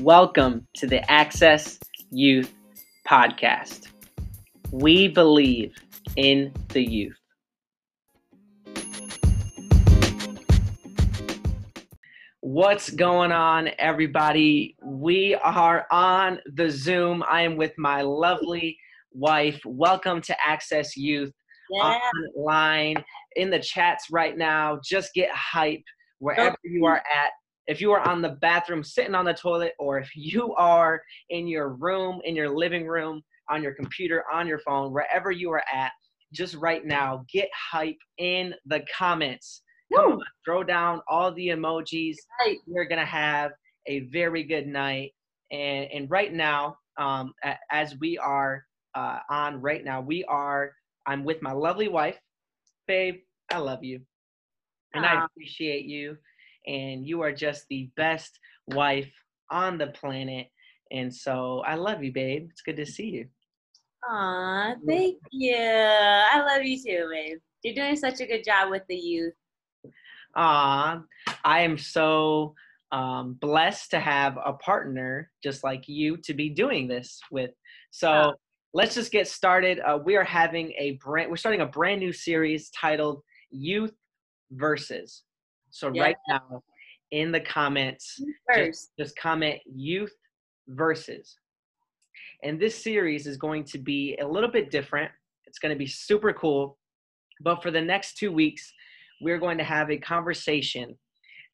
Welcome to the Access Youth Podcast. We believe in the youth. What's going on, everybody? We are on the Zoom. I am with my lovely wife. Welcome to Access Youth Yeah. online in the chats right now. Just get hype wherever you are at. If you are on the bathroom, sitting on the toilet, or if you are in your room, in your living room, on your computer, on your phone, wherever you are at, just right now, get hype in the comments. Come on, throw down all the emojis. Right. We're gonna have a very good night. And and right now, um, a- as we are uh, on right now, we are. I'm with my lovely wife, babe. I love you, and I appreciate you. And you are just the best wife on the planet. And so I love you, babe. It's good to see you. Aw, thank you. I love you too, babe. You're doing such a good job with the youth. Aw, I am so um, blessed to have a partner just like you to be doing this with. So let's just get started. Uh, we are having a brand. We're starting a brand new series titled "Youth Versus." So Yeah. right now, in the comments, First. just comment "Youth Versus," and this series is going to be a little bit different. It's going to be super cool. But for the next two weeks, we're going to have a conversation,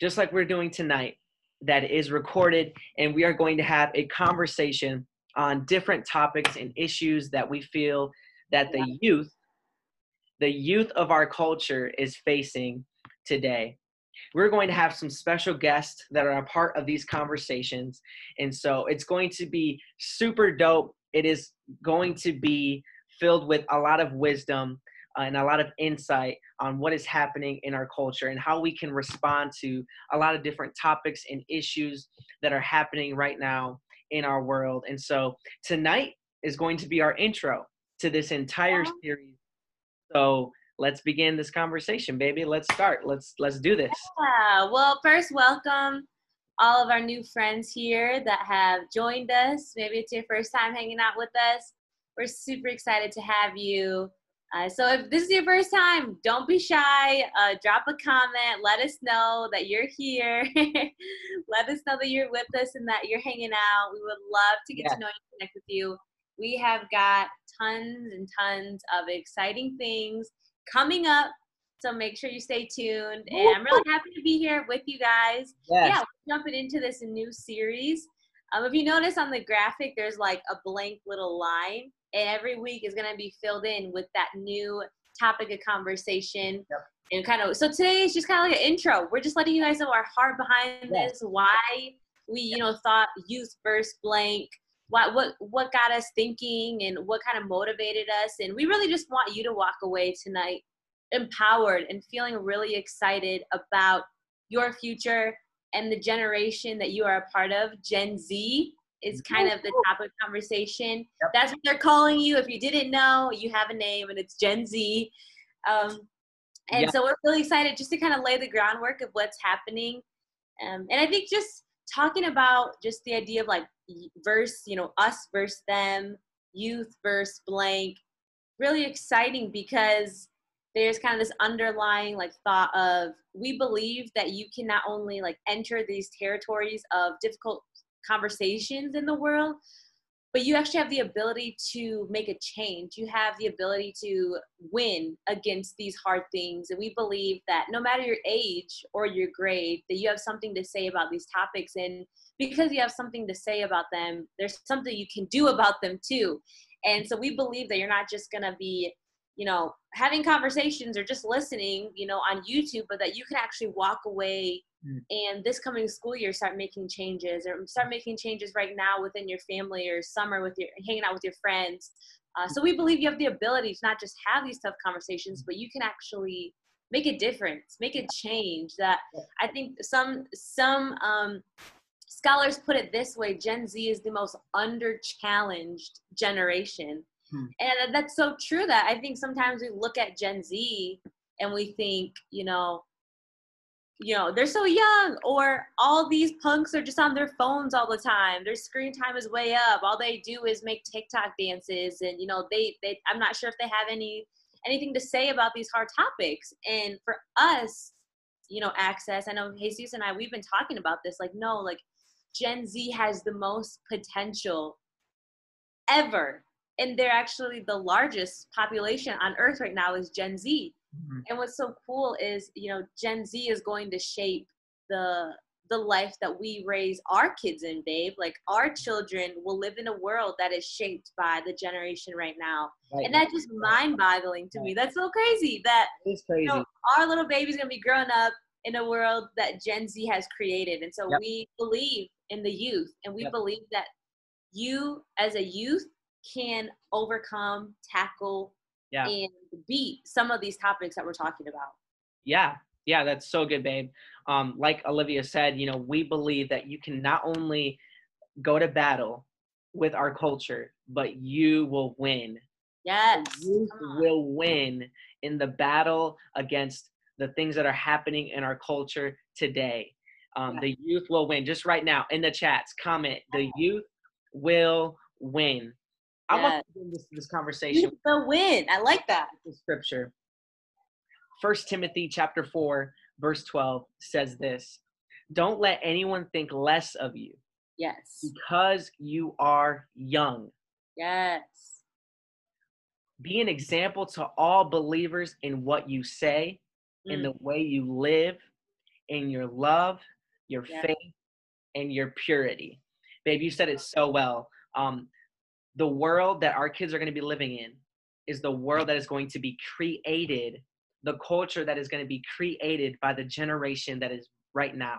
just like we're doing tonight, that is recorded, and we are going to have a conversation on different topics and issues that we feel that the youth, the youth of our culture is facing today. We're going to have some special guests that are a part of these conversations. And so it's going to be super dope. It is going to be filled with a lot of wisdom uh, and a lot of insight on what is happening in our culture and how we can respond to a lot of different topics and issues that are happening right now in our world. And so tonight is going to be our intro to this entire series. So let's begin this conversation, baby. Let's start. Let's let's do this. Yeah. Well, first, welcome all of our new friends here that have joined us. Maybe it's your first time hanging out with us. We're super excited to have you. Uh, so if this is your first time, don't be shy. Uh, drop a comment. Let us know that you're here. Let us know that you're with us and that you're hanging out. We would love to get Yes. to know you, and connect with you. We have got tons and tons of exciting things coming up. So make sure you stay tuned. And I'm really happy to be here with you guys Yes. yeah, we're jumping into this new series. Um, if you notice on the graphic, there's like a blank little line, and every week is going to be filled in with that new topic of conversation. Yep. And kind of, so today is just kind of like an intro. We're just letting you guys know our heart behind Yes. this, why we, you know, thought youth first blank, what what what got us thinking, and what kind of motivated us. And we really just want you to walk away tonight empowered and feeling really excited about your future and the generation that you are a part of, Gen Z, is kind of the topic of conversation. Yep. That's what they're calling you. If you didn't know, you have a name, and it's Gen Z. Um, and Yeah. so we're really excited just to kind of lay the groundwork of what's happening. Um, and I think just talking about just the idea of like verse, you know, us versus them, youth versus blank, really exciting because there's kind of this underlying like thought of we believe that you can not only like enter these territories of difficult conversations in the world but you actually have the ability to make a change. You have the ability to win against these hard things. And we believe that no matter your age or your grade that you have something to say about these topics. And because you have something to say about them there's something you can do about them too. And so we believe that you're not just going to be you know, having conversations or just listening, you know, on YouTube, but that you can actually walk away. And this coming school year start making changes or start making changes right now within your family or summer with your hanging out with your friends. Uh, so we believe you have the ability to not just have these tough conversations, but you can actually make a difference, make a change. That I think some some um, scholars put it this way: Gen Z is the most under challenged generation. Hmm. And that's so true that I think sometimes we look at Gen Z and we think, you know, you know they're so young or all these punks are just on their phones all the time. Their screen time is way up. All they do is make tiktok dances and you know they they i'm not sure if they have any anything to say about these hard topics. And for us you know access i know jesus and i we've been talking about this like no like gen z has the most potential ever. And they're actually the largest population on earth right now is gen z Mm-hmm. And what's so cool is, you know, Gen Z is going to shape the the life that we raise our kids in, babe. Like our children will live in a world that is shaped by the generation right now. Right. And that's just mind boggling to right. me. That's so crazy that it's crazy. You know, our little baby's gonna be growing up in a world that Gen Z has created. And so yep. we believe in the youth and we yep. believe that you as a youth can overcome, tackle, yeah. and beat some of these topics that we're talking about. Yeah, yeah, that's so good, babe. Um, like Olivia said, you know, we believe that you can not only go to battle with our culture, but you will win. Yes. You will win in the battle against the things that are happening in our culture today. Um, yeah. The youth will win. Just right now in the chats, comment, the youth will win. I want to begin this, this conversation. The win. I like that. The scripture. First Timothy chapter 4, verse 12 says this. Don't let anyone think less of you. Yes. Because you are young. Yes. Be an example to all believers in what you say, mm. in the way you live, in your love, your faith, and your purity. Babe, you said it so well. Um, the world that our kids are going to be living in is the world that is going to be created, the culture that is going to be created by the generation that is right now.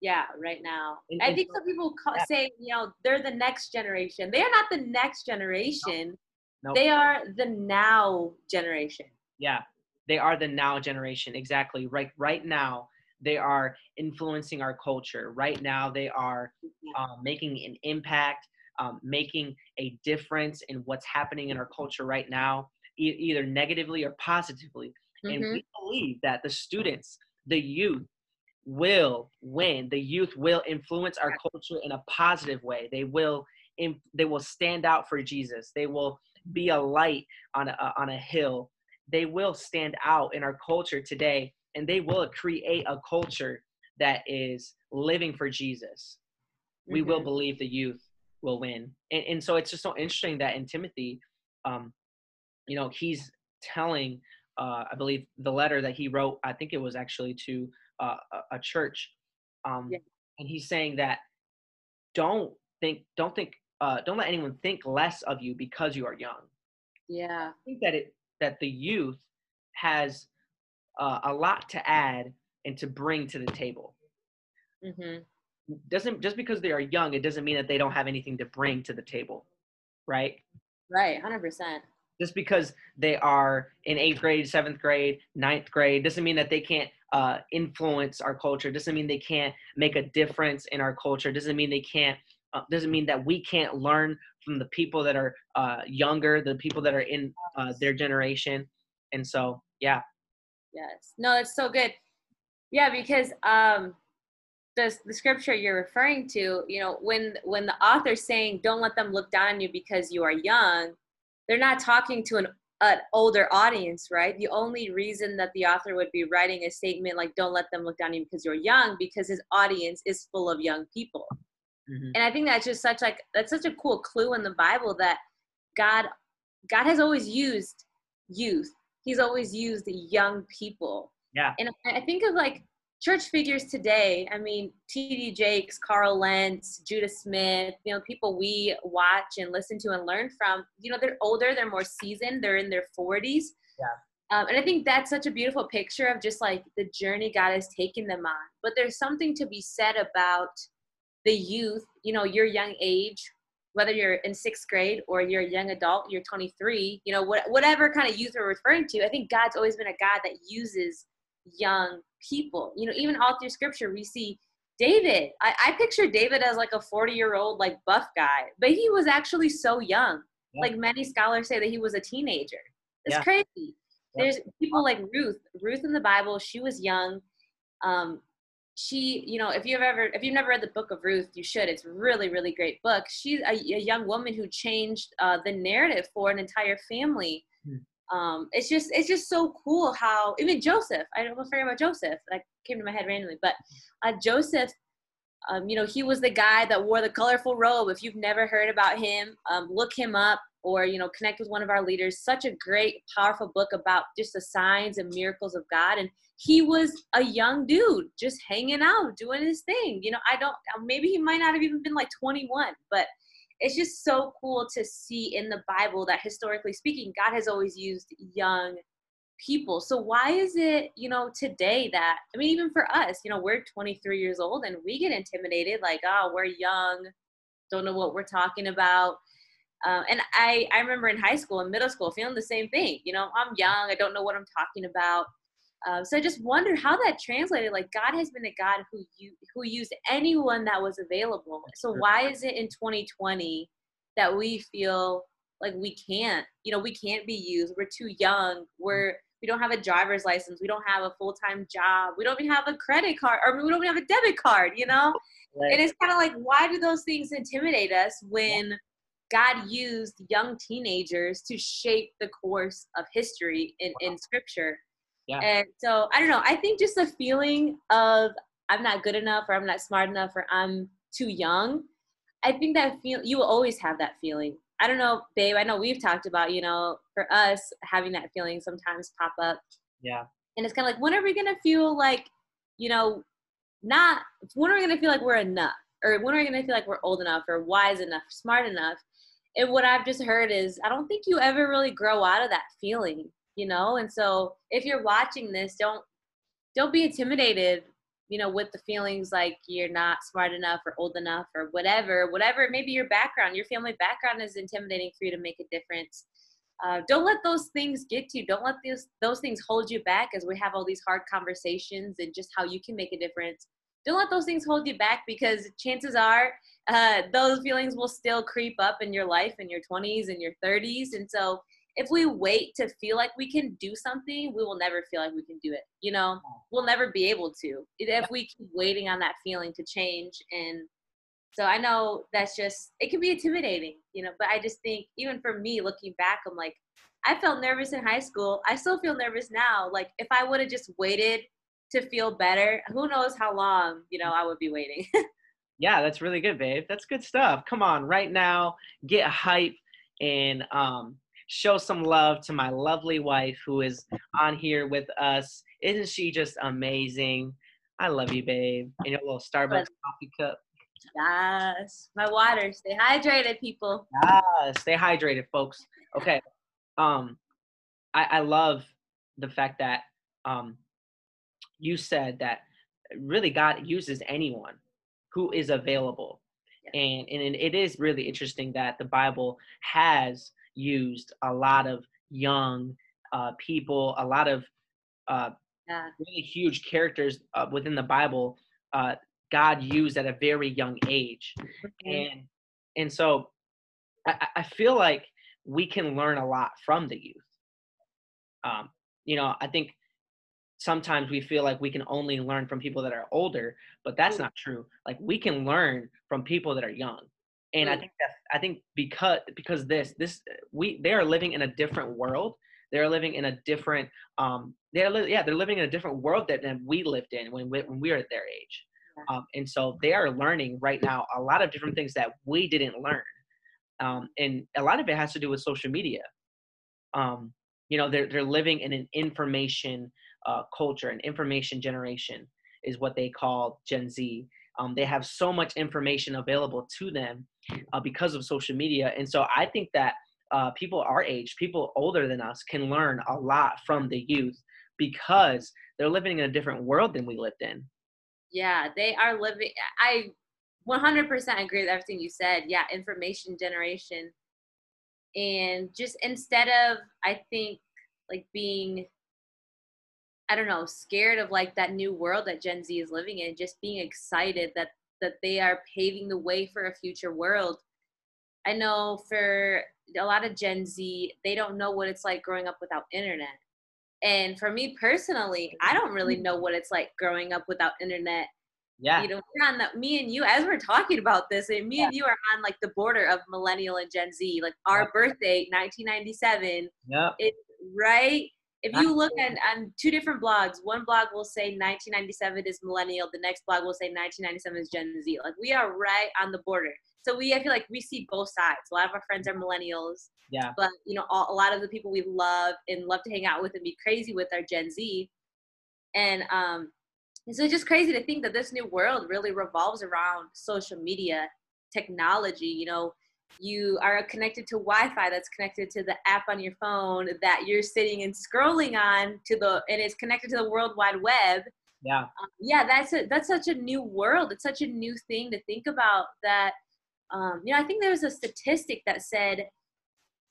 Yeah, right now. And, I think some people call, say, you know, they're the next generation. They are not the next generation. No. Nope. They are the now generation. Yeah, they are the now generation. Exactly. Right, right now, they are influencing our culture. Right now, they are um, making an impact um, making a difference in what's happening in our culture right now, e- either negatively or positively. Mm-hmm. And we mm-hmm. believe that the students, the youth, will win. The youth will influence our culture in a positive way. They will they will stand out for Jesus. They will be a light on a, on a hill. They will stand out in our culture today, and they will create a culture that is living for Jesus. We mm-hmm. will believe the youth will win. And, and so it's just so interesting that in Timothy, um, you know, he's telling, uh, I believe, the letter that he wrote, I think it was actually to uh, a, a church. Um, yeah. And he's saying that don't think, don't think, uh, don't let anyone think less of you because you are young. Yeah. I think that it, that the youth has uh, a lot to add and to bring to the table. Mm-hmm doesn't just because they are young, it doesn't mean that they don't have anything to bring to the table, right? Right, hundred percent. Just because they are in eighth grade, seventh grade, ninth grade, doesn't mean that they can't uh, influence our culture. Doesn't mean they can't make a difference in our culture. Doesn't mean they can't. Uh, doesn't mean that we can't learn from the people that are uh, younger, the people that are in uh, their generation. And so, yeah. Yes. No, it's so good. Yeah, because um, the, the scripture you're referring to you know when when the author's saying don't let them look down on you because you are young they're not talking to an, an older audience right? The only reason that the author would be writing a statement like don't let them look down on you because you're young because his audience is full of young people. Mm-hmm. and i think that's just such like that's such a cool clue in the bible that god god has always used youth. He's always used young people. Yeah. And i think of like church figures today, I mean, T.D. Jakes, Carl Lentz, Judah Smith, you know, people we watch and listen to and learn from, you know, they're older, they're more seasoned, they're in their 40s. Yeah. Um, and I think that's such a beautiful picture of just like the journey God has taken them on. But there's something to be said about the youth, you know, your young age, whether you're in sixth grade or you're a young adult, you're 23, you know, what, whatever kind of youth we're referring to, I think God's always been a God that uses young people. You know, even all through scripture, we see David. I, I picture David as like a 40 year old, like buff guy, but he was actually so young. Yeah. Like many scholars say that he was a teenager. It's yeah. crazy. Yeah. There's people like Ruth. Ruth in the Bible, she was young. um, she, you know, if you've ever, if you've never read the Book of Ruth, you should. It's really, really great book. She's a, a young woman who changed uh, the narrative for an entire family. Um, it's just, it's just so cool how even Joseph. I don't forget about Joseph. That came to my head randomly, but uh, Joseph. Um, you know, he was the guy that wore the colorful robe. If you've never heard about him, um, look him up or you know connect with one of our leaders such a great powerful book about just the signs and miracles of god and he was a young dude just hanging out doing his thing you know i don't maybe he might not have even been like 21 but it's just so cool to see in the bible that historically speaking god has always used young people so why is it you know today that i mean even for us you know we're 23 years old and we get intimidated like oh we're young don't know what we're talking about uh, and I, I remember in high school and middle school feeling the same thing. You know, I'm young, I don't know what I'm talking about. Uh, so I just wonder how that translated. Like God has been a God who you who used anyone that was available. So why is it in 2020 that we feel like we can't? You know, we can't be used. We're too young. We're we don't have a driver's license. We don't have a full time job. We don't even have a credit card, or we don't even have a debit card. You know, right. and it's kind of like why do those things intimidate us when God used young teenagers to shape the course of history in, in scripture. Yeah. And so I don't know. I think just a feeling of I'm not good enough or I'm not smart enough or I'm too young. I think that feel you will always have that feeling. I don't know, babe. I know we've talked about, you know, for us having that feeling sometimes pop up. Yeah. And it's kind of like, when are we gonna feel like, you know, not when are we gonna feel like we're enough? Or when are we gonna feel like we're old enough or wise enough, smart enough? and what I've just heard is I don't think you ever really grow out of that feeling, you know? And so if you're watching this, don't don't be intimidated, you know, with the feelings like you're not smart enough or old enough or whatever, whatever maybe your background, your family background is intimidating for you to make a difference. Uh, don't let those things get to you. Don't let those those things hold you back as we have all these hard conversations and just how you can make a difference. Don't let those things hold you back because chances are uh, those feelings will still creep up in your life in your 20s and your 30s. And so if we wait to feel like we can do something, we will never feel like we can do it. You know, we'll never be able to if we keep waiting on that feeling to change. And so I know that's just, it can be intimidating, you know, but I just think even for me looking back, I'm like, I felt nervous in high school. I still feel nervous now. Like if I would have just waited to feel better, who knows how long, you know, I would be waiting. Yeah, that's really good, babe. That's good stuff. Come on, right now, get hype and um, show some love to my lovely wife who is on here with us. Isn't she just amazing? I love you, babe. In your little Starbucks coffee cup. Yes, my water. Stay hydrated, people. Yeah, stay hydrated, folks. Okay. Um, I, I love the fact that um, you said that really God uses anyone who is available. And, and it is really interesting that the Bible has used a lot of young uh, people, a lot of uh, yeah. really huge characters uh, within the Bible. Uh, God used at a very young age, mm-hmm. and and so I, I, feel like we can learn a lot from the youth. Um, you know, I think sometimes we feel like we can only learn from people that are older, but that's not true. Like we can learn from people that are young. And I think that I think because because this this we they are living in a different world. They're living in a different um they're li- yeah they're living in a different world that than we lived in when we, when we were at their age. Um, and so they are learning right now a lot of different things that we didn't learn. Um, and a lot of it has to do with social media. Um, you know, they're they're living in an information uh, culture and information generation is what they call Gen Z. Um, they have so much information available to them uh, because of social media. And so I think that uh, people our age, people older than us, can learn a lot from the youth because they're living in a different world than we lived in. Yeah, they are living. I 100% agree with everything you said. Yeah, information generation. And just instead of, I think, like being I don't know, scared of like that new world that Gen Z is living in, just being excited that that they are paving the way for a future world. I know for a lot of Gen Z, they don't know what it's like growing up without internet. And for me personally, I don't really know what it's like growing up without internet. Yeah. You know, we're on the, me and you, as we're talking about this, and me Yeah. and you are on like the border of millennial and Gen Z. Like our Yeah. birthday, 1997, Yep. right? If you look at on two different blogs, one blog will say 1997 is millennial, the next blog will say 1997 is Gen Z. Like we are right on the border. So we, I feel like we see both sides. A lot of our friends are millennials, Yeah. but you know, all, a lot of the people we love and love to hang out with and be crazy with are Gen Z. And um, and so it's just crazy to think that this new world really revolves around social media, technology. You know, you are connected to Wi-Fi that's connected to the app on your phone that you're sitting and scrolling on to the, and it's connected to the World Wide Web. Yeah. Um, yeah, that's a, that's such a new world. It's such a new thing to think about. That um, you know, I think there was a statistic that said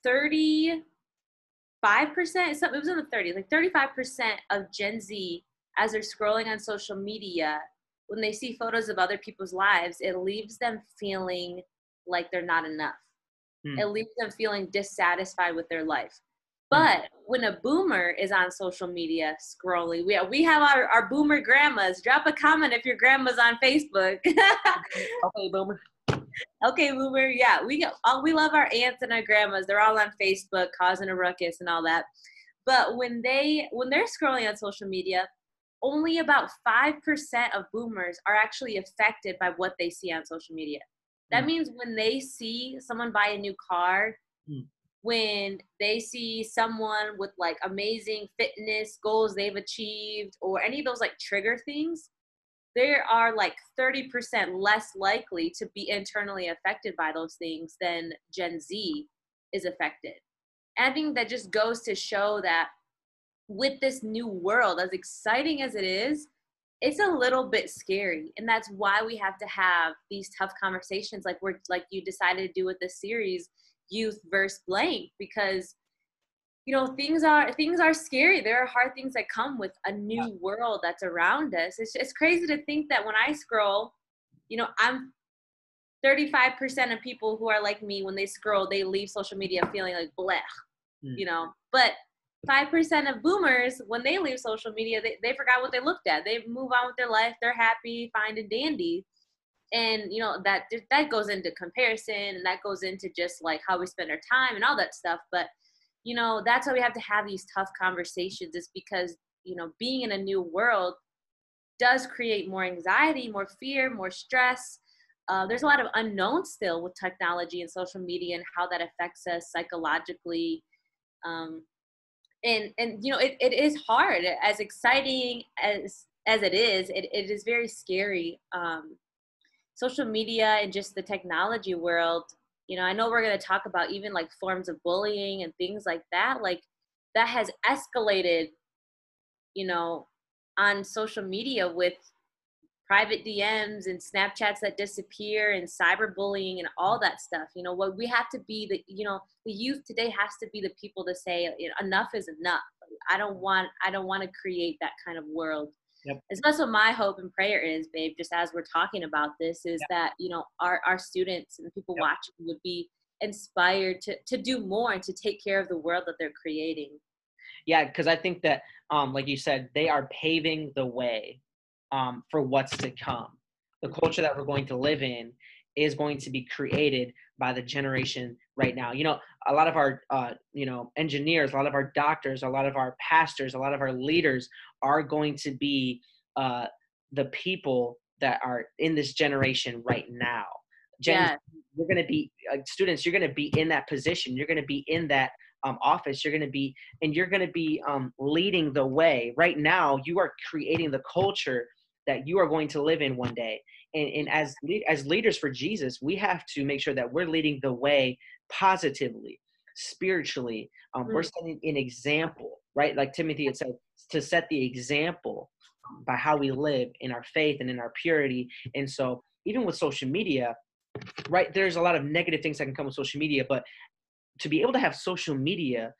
35 percent. something It was in the 30s, like 35 percent of Gen Z, as they're scrolling on social media, when they see photos of other people's lives, it leaves them feeling like they're not enough. Hmm. It leaves them feeling dissatisfied with their life. But when a boomer is on social media scrolling, we, we have our, our boomer grandmas. Drop a comment if your grandma's on Facebook. Okay, boomer. okay, boomer. Yeah, we uh, we love our aunts and our grandmas. They're all on Facebook causing a ruckus and all that. But when they when they're scrolling on social media, only about five percent of boomers are actually affected by what they see on social media. That Mm. means when they see someone buy a new car, Mm. when they see someone with like amazing fitness goals they've achieved, or any of those like trigger things, they are like 30% less likely to be internally affected by those things than Gen Z is affected. And I think that just goes to show that with this new world, as exciting as it is, it's a little bit scary. And that's why we have to have these tough conversations like we're like you decided to do with this series, youth versus blank, because you know things are things are scary there are hard things that come with a new world that's around us it's, it's crazy to think that when i scroll you know i'm 35% of people who are like me when they scroll they leave social media feeling like blech Mm. you know but 5% of boomers when they leave social media they, they forgot what they looked at. They move on with their life. They're happy fine and dandy. And you know that that goes into comparison and that goes into just like how we spend our time and all that stuff. But you know that's why we have to have these tough conversations is because you know being in a new world does create more anxiety more fear more stress. Uh, there's a lot of unknown still with technology and social media and how that affects us psychologically. Um, and and you know it, it is hard as exciting as as it is it, it is very scary um, social media and just the technology world. You know i know we're going to talk about even like forms of bullying and things like that like that has escalated you know on social media with private dms and snapchats that disappear and cyberbullying and all that stuff you know what we have to be the you know the youth today has to be the people to say enough is enough i don't want i don't want to create that kind of world Yep. and that's what my hope and prayer is babe just as we're talking about this is that you know our our students and people Yep. watching would be inspired to to do more and to take care of the world that they're creating Yeah, because I think that, um, like you said, they are paving the way um, for what's to come. The culture that we're going to live in is going to be created by the generation right now. You know, a lot of our, uh, you know, engineers, a lot of our doctors, a lot of our pastors, a lot of our leaders are going to be uh, the people that are in this generation right now. Gen yeah you're going to be uh, students you're going to be in that position you're going to be in that um, office you're going to be and you're going to be um, leading the way right now you are creating the culture that you are going to live in one day. And, and as lead, as leaders for jesus we have to make sure that we're leading the way positively spiritually. Um, we're Mm. setting an example right? Like timothy had said to set the example um, by how we live in our faith and in our purity. And so even with social media right there's a lot of negative things that can come with social media but to be able to have social media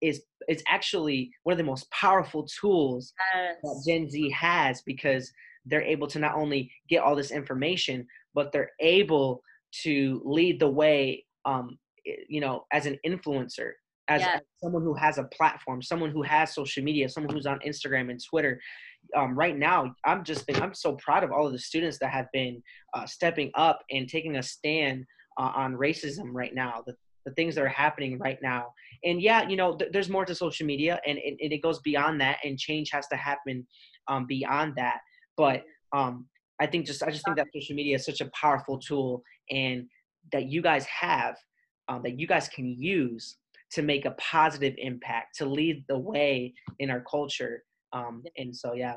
is is actually one of the most powerful tools that yes. gen z has because they're able to not only get all this information but they're able to lead the way um you know as an influencer as, Yeah. as someone who has a platform, someone who has social media, someone who's on Instagram and Twitter. Um, right now, I'm just been, I'm so proud of all of the students that have been uh, stepping up and taking a stand uh, on racism right now. The, the things that are happening right now, and yeah, you know, th- there's more to social media, and, and, and it goes beyond that, and change has to happen um, beyond that. But um, I think just I just think that social media is such a powerful tool, and that you guys have, um, that you guys can use to make a positive impact, to lead the way in our culture. Um, and so, yeah,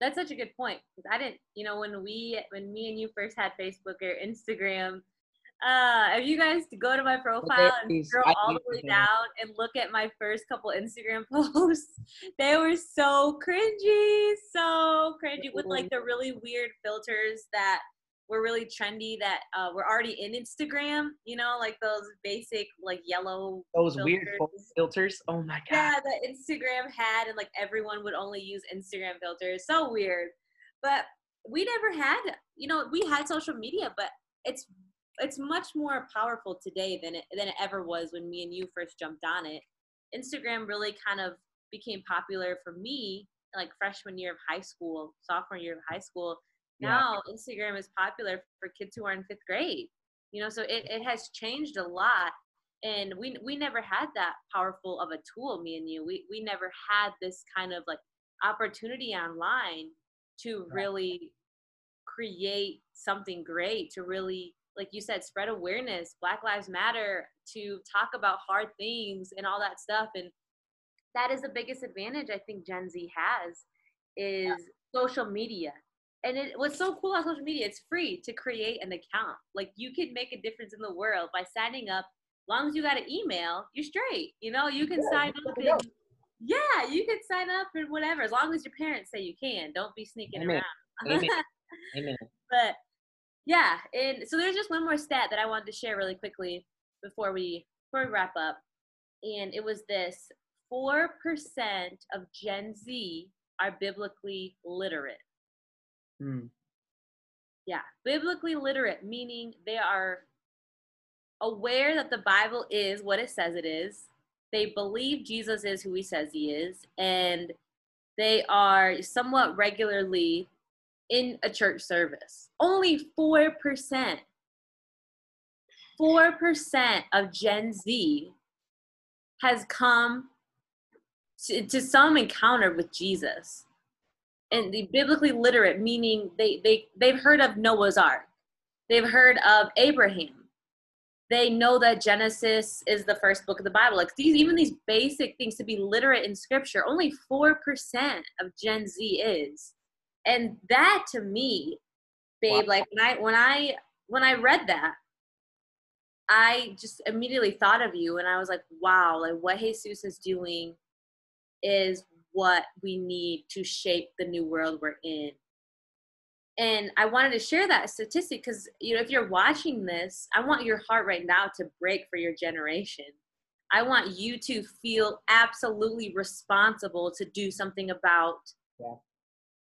That's such a good point I didn't, you know, when we, when me and you first had Facebook or Instagram, uh, if you guys go to my profile and scroll all the way down and look at my first couple Instagram posts, they were so cringy, so cringy with like the really weird filters that were really trendy that uh, were already in Instagram. You know, like those basic like yellow those weird filters. filters. Oh my god. Yeah, that Instagram had, and like everyone would only use Instagram filters. So weird. But we never had, you know, we had social media, but it's it's much more powerful today than it than it ever was when me and you first jumped on it. Instagram really kind of became popular for me like freshman year of high school, sophomore year of high school. Yeah. Now Instagram is popular for kids who are in fifth grade. You know, so it, it has changed a lot and we we never had that powerful of a tool me and you we we never had this kind of like opportunity online to really create something great to really like you said spread awareness black lives matter to talk about hard things and all that stuff and that is the biggest advantage i think gen z has is social media and it what's so cool on social media it's free to create an account like you can make a difference in the world by signing up as long as you got an email you're straight you know you can Yeah, sign up good to go. and yeah you can sign up and whatever as long as your parents say you can don't be sneaking Amen. around Amen. Amen. but yeah and so there's just one more stat that i wanted to share really quickly before we before we wrap up and it was this 4% of gen z are biblically literate Hmm. yeah biblically literate meaning they are aware that the bible is what it says it is they believe jesus is who he says he is and they are somewhat regularly in a church service only 4% 4% of gen z has come to, to some encounter with jesus and the biblically literate meaning they they they've heard of Noah's ark. They've heard of Abraham. They know that Genesis is the first book of the Bible. Like these even these basic things to be literate in scripture, only 4% of Gen Z is. And that to me, babe, Wow. like when I when I when I read that, I just immediately thought of you and I was like, wow, like what Jesus is doing is what we need to shape the new world we're in. And I wanted to share that statistic because you know if you're watching this, I want your heart right now to break for your generation. I want you to feel absolutely responsible to do something about Yeah.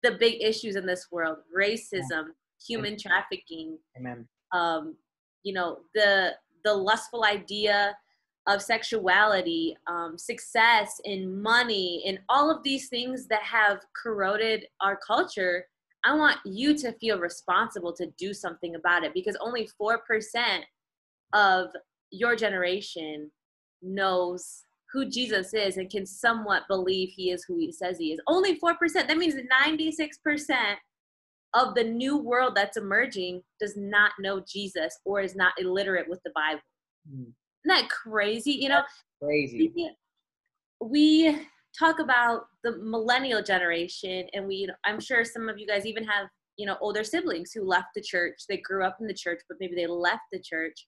The big issues in this world: racism, human trafficking, Amen. um, you know the the lustful idea of sexuality um, success and money and all of these things that have corroded our culture i want you to feel responsible to do something about it because only 4% of your generation knows who jesus is and can somewhat believe he is who he says he is only 4% that means 96% of the new world that's emerging does not know Jesus or is not illiterate with the Bible. Hmm. Isn't that crazy? You know, Crazy. we- we talk about the millennial generation, and we, I'm sure some of you guys even have, you know, older siblings who left the church. They grew up in the church, but maybe they left the church.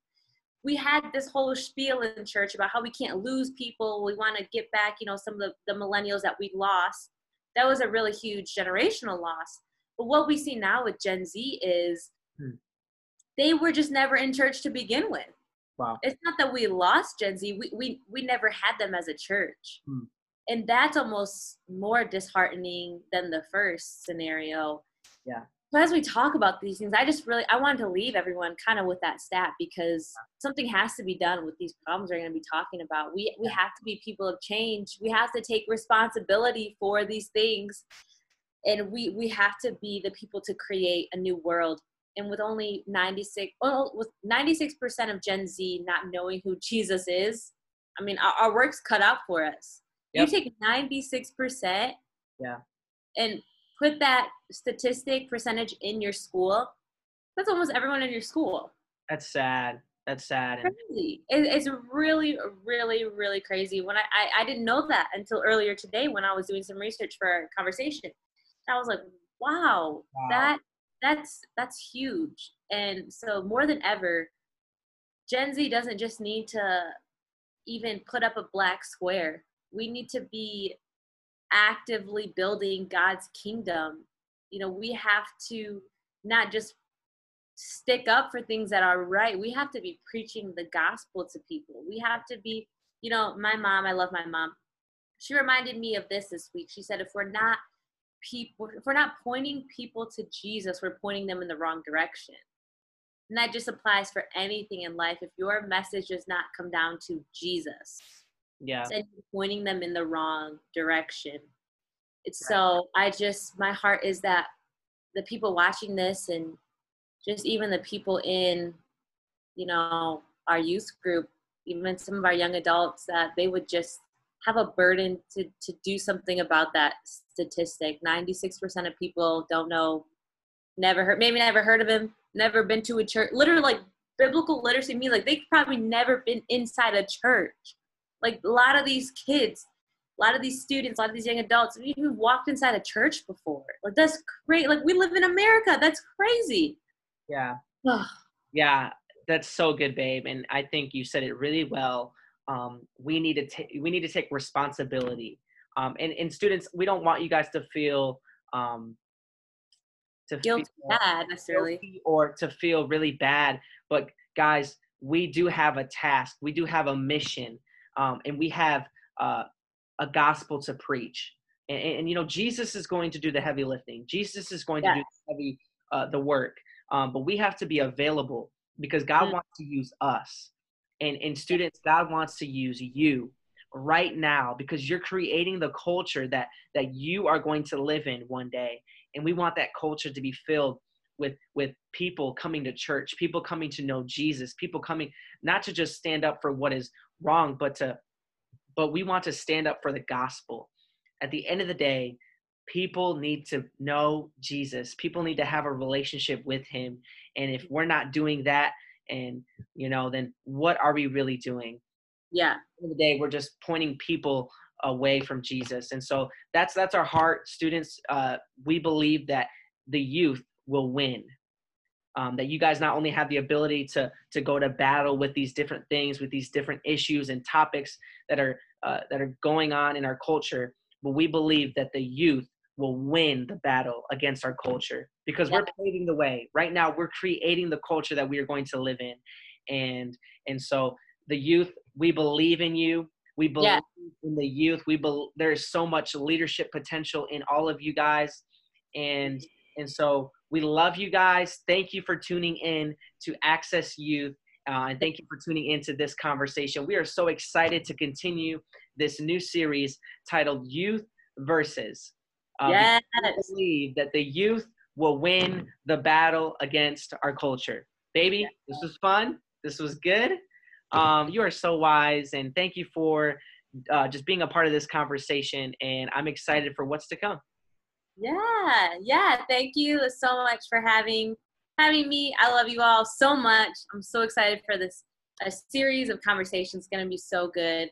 We had this whole spiel in church about how we can't lose people. We want to get back, you know, some of the, the millennials that we lost. That was a really huge generational loss. But what we see now with Gen Z is Hmm. they were just never in church to begin with. Wow. It's not that we lost Gen Z, we, we, we never had them as a church. Hmm. And that's almost more disheartening than the first scenario. Yeah. So as we talk about these things, I just really I wanted to leave everyone kind of with that stat because something has to be done with these problems we're going to be talking about. We we have to be people of change. We have to take responsibility for these things, and we we have to be the people to create a new world. And with only 96, well, with 96 percent of Gen Z not knowing who Jesus is, I mean, our, our work's cut out for us. Yep. You take 96 percent, yeah, and put that statistic percentage in your school, that's almost everyone in your school. That's sad. That's sad. Crazy. It's really, really, really crazy. When I, I, I didn't know that until earlier today when I was doing some research for a conversation. I was like, wow, wow. that that's that's huge. And so more than ever, Gen Z doesn't just need to even put up a black square. We need to be actively building God's kingdom. You know, we have to not just stick up for things that are right. We have to be preaching the gospel to people. We have to be, you know, my mom, I love my mom. She reminded me of this this week. She said, if we're not people, if we're not pointing people to Jesus, we're pointing them in the wrong direction. And that just applies for anything in life. If your message does not come down to Jesus, yeah. and pointing them in the wrong direction. It's right. so i just my heart is that the people watching this and just even the people in you know our youth group even some of our young adults that they would just have a burden to, to do something about that statistic. 96% of people don't know never heard maybe never heard of him never been to a church literally like biblical literacy means like they've probably never been inside a church like a lot of these kids, a lot of these students, a lot of these young adults, we even walked inside a church before. Like that's great. Like we live in America. That's crazy. Yeah. yeah, that's so good, babe. And I think you said it really well. Um, we need to take we need to take responsibility. Um, and, and students, we don't want you guys to feel um, to guilty feel bad necessarily or to feel really bad. But guys, we do have a task. We do have a mission um, and we have uh, a gospel to preach. And, and, you know, Jesus is going to do the heavy lifting. Jesus is going to do the heavy uh, the work. Um, but we have to be available because God mm-hmm. wants to use us. And and students, God wants to use you right now because you're creating the culture that that you are going to live in one day. And we want that culture to be filled with with people coming to church people coming to know jesus people coming not to just stand up for what is wrong but to but we want to stand up for the gospel. At the end of the day people need to know jesus. People need to have a relationship with him. And if we're not doing that and you know then what are we really doing? Yeah. In the day we're just pointing people away from jesus. And so that's that's our heart. Students uh, we believe that the youth will win um, that you guys not only have the ability to to go to battle with these different things with these different issues and topics that are uh, that are going on in our culture but we believe that the youth will win the battle against our culture because we're paving the way. Right now we're creating the culture that we are going to live in. And and so the youth we believe in you. We believe yeah. in the youth. We believe there's so much leadership potential in all of you guys. And and so we love you guys. Thank you for tuning in to Access Youth. Uh, and thank you for tuning into this conversation. We are so excited to continue this new series titled Youth Versus. Um, yes. We believe that the youth will win the battle against our culture. Baby, yes. this was fun. This was good. Um, you are so wise, and thank you for uh, just being a part of this conversation. And I'm excited for what's to come. Yeah, yeah. Thank you so much for having having me. I love you all so much. I'm so excited for this a series of conversations. Going to be so good.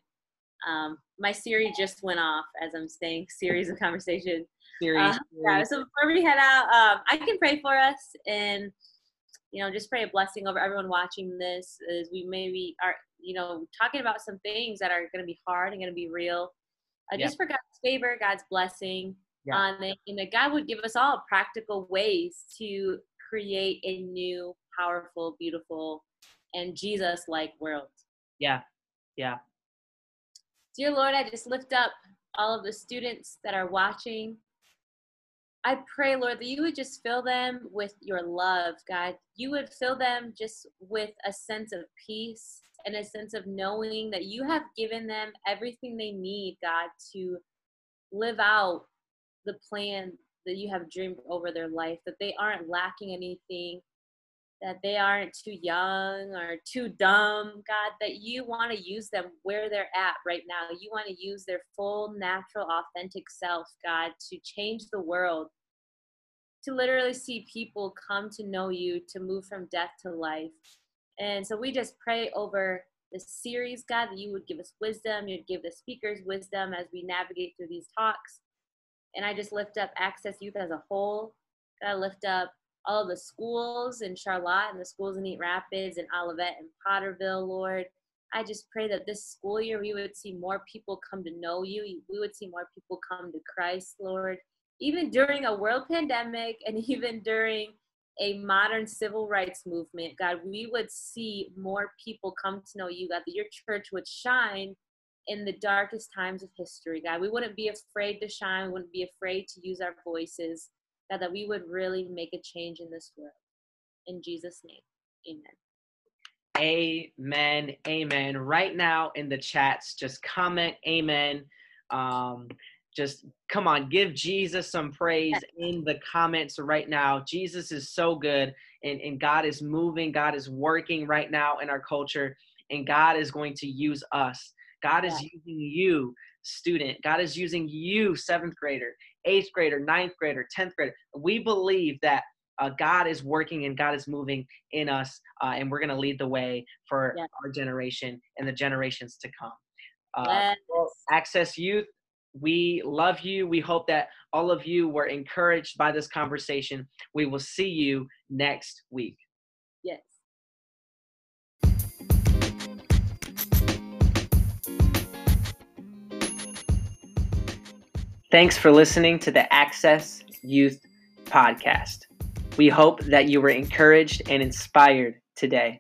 Um, my Siri just went off as I'm saying series of conversation. Series. Uh, yeah. So before we head out, um, I can pray for us and you know just pray a blessing over everyone watching this as we maybe are you know talking about some things that are going to be hard and going to be real. Uh, yep. Just for God's favor, God's blessing yeah. um, and, and that God would give us all practical ways to create a new, powerful, beautiful, and Jesus like world. Yeah, yeah. Dear Lord, I just lift up all of the students that are watching. I pray, Lord, that you would just fill them with your love, God. You would fill them just with a sense of peace and a sense of knowing that you have given them everything they need, God, to live out the plan that you have dreamed over their life, that they aren't lacking anything, that they aren't too young or too dumb, God, that you want to use them where they're at right now. You want to use their full, natural, authentic self, God, to change the world, to literally see people come to know you, to move from death to life. And so we just pray over this series, God, that you would give us wisdom, you'd give the speakers wisdom as we navigate through these talks. And I just lift up Access Youth as a whole. I lift up all the schools in Charlotte and the schools in Eaton Rapids and Olivet and Potterville, Lord. I just pray that this school year we would see more people come to know you. We would see more people come to Christ, Lord. Even during a world pandemic and even during a modern civil rights movement, God, we would see more people come to know you, God, that your church would shine in the darkest times of history, God. We wouldn't be afraid to shine, we wouldn't be afraid to use our voices. God, that we would really make a change in this world. In Jesus' name, amen. Amen. Amen. Right now in the chats, just comment amen. Um, just come on, give Jesus some praise in the comments right now. Jesus is so good and, and God is moving, God is working right now in our culture, and God is going to use us. God is using you, student. God is using you, seventh grader eighth grader, ninth grader, 10th grader. We believe that uh, God is working and God is moving in us, uh, and we're going to lead the way for yes. our generation and the generations to come. Uh, yes. Access Youth, we love you. We hope that all of you were encouraged by this conversation. We will see you next week. Thanks for listening to the Access Youth Podcast. We hope that you were encouraged and inspired today.